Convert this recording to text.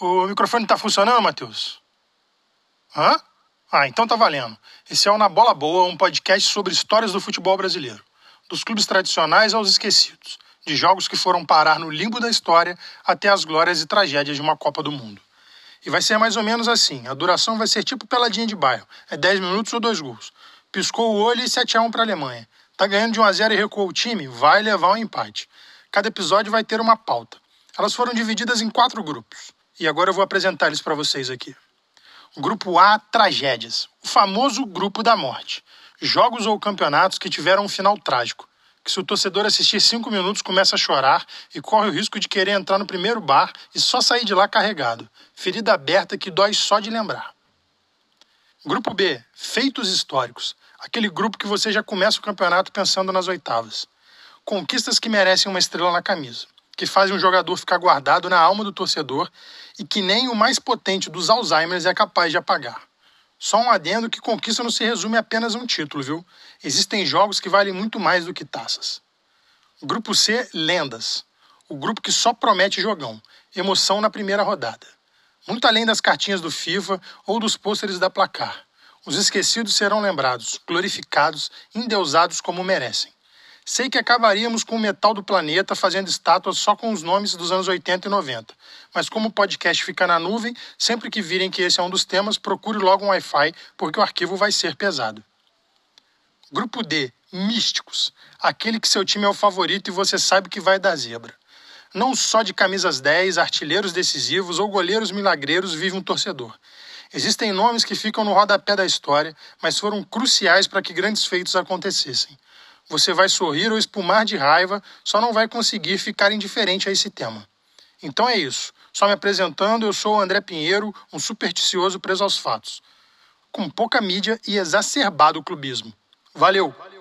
O microfone tá funcionando, Matheus? Hã? Ah, então tá valendo. Esse é o Na Bola Boa, um podcast sobre histórias do futebol brasileiro. Dos clubes tradicionais aos esquecidos. De jogos que foram parar no limbo da história até as glórias e tragédias de uma Copa do Mundo. E vai ser mais ou menos assim. A duração vai ser tipo peladinha de bairro. É 10 minutos ou dois gols. Piscou o olho e 7x1 para a Alemanha. Tá ganhando de 1 a 0 e recuou o time? Vai levar um empate. Cada episódio vai ter uma pauta. Elas foram divididas em quatro grupos. E agora eu vou apresentar eles para vocês aqui. Grupo A, tragédias. O famoso grupo da morte. Jogos ou campeonatos que tiveram um final trágico. Que se o torcedor assistir cinco minutos começa a chorar e corre o risco de querer entrar no primeiro bar e só sair de lá carregado. Ferida aberta que dói só de lembrar. Grupo B, feitos históricos. Aquele grupo que você já começa o campeonato pensando nas oitavas. Conquistas que merecem uma estrela na camisa que fazem um jogador ficar guardado na alma do torcedor e que nem o mais potente dos Alzheimers é capaz de apagar. Só um adendo que conquista não se resume a apenas um título, viu? Existem jogos que valem muito mais do que taças. Grupo C, lendas. O grupo que só promete jogão, emoção na primeira rodada. Muito além das cartinhas do FIFA ou dos pôsteres da placar. Os esquecidos serão lembrados, glorificados, endeusados como merecem. Sei que acabaríamos com o metal do planeta fazendo estátuas só com os nomes dos anos 80 e 90. Mas como o podcast fica na nuvem, sempre que virem que esse é um dos temas, procure logo um Wi-Fi, porque o arquivo vai ser pesado. Grupo D, místicos. Aquele que seu time é o favorito e você sabe que vai dar zebra. Não só de camisas 10, artilheiros decisivos ou goleiros milagreiros vive um torcedor. Existem nomes que ficam no rodapé da história, mas foram cruciais para que grandes feitos acontecessem. Você vai sorrir ou espumar de raiva, só não vai conseguir ficar indiferente a esse tema. Então é isso. Só me apresentando, eu sou o André Pinheiro, um supersticioso preso aos fatos. Com pouca mídia e exacerbado clubismo. Valeu! Valeu.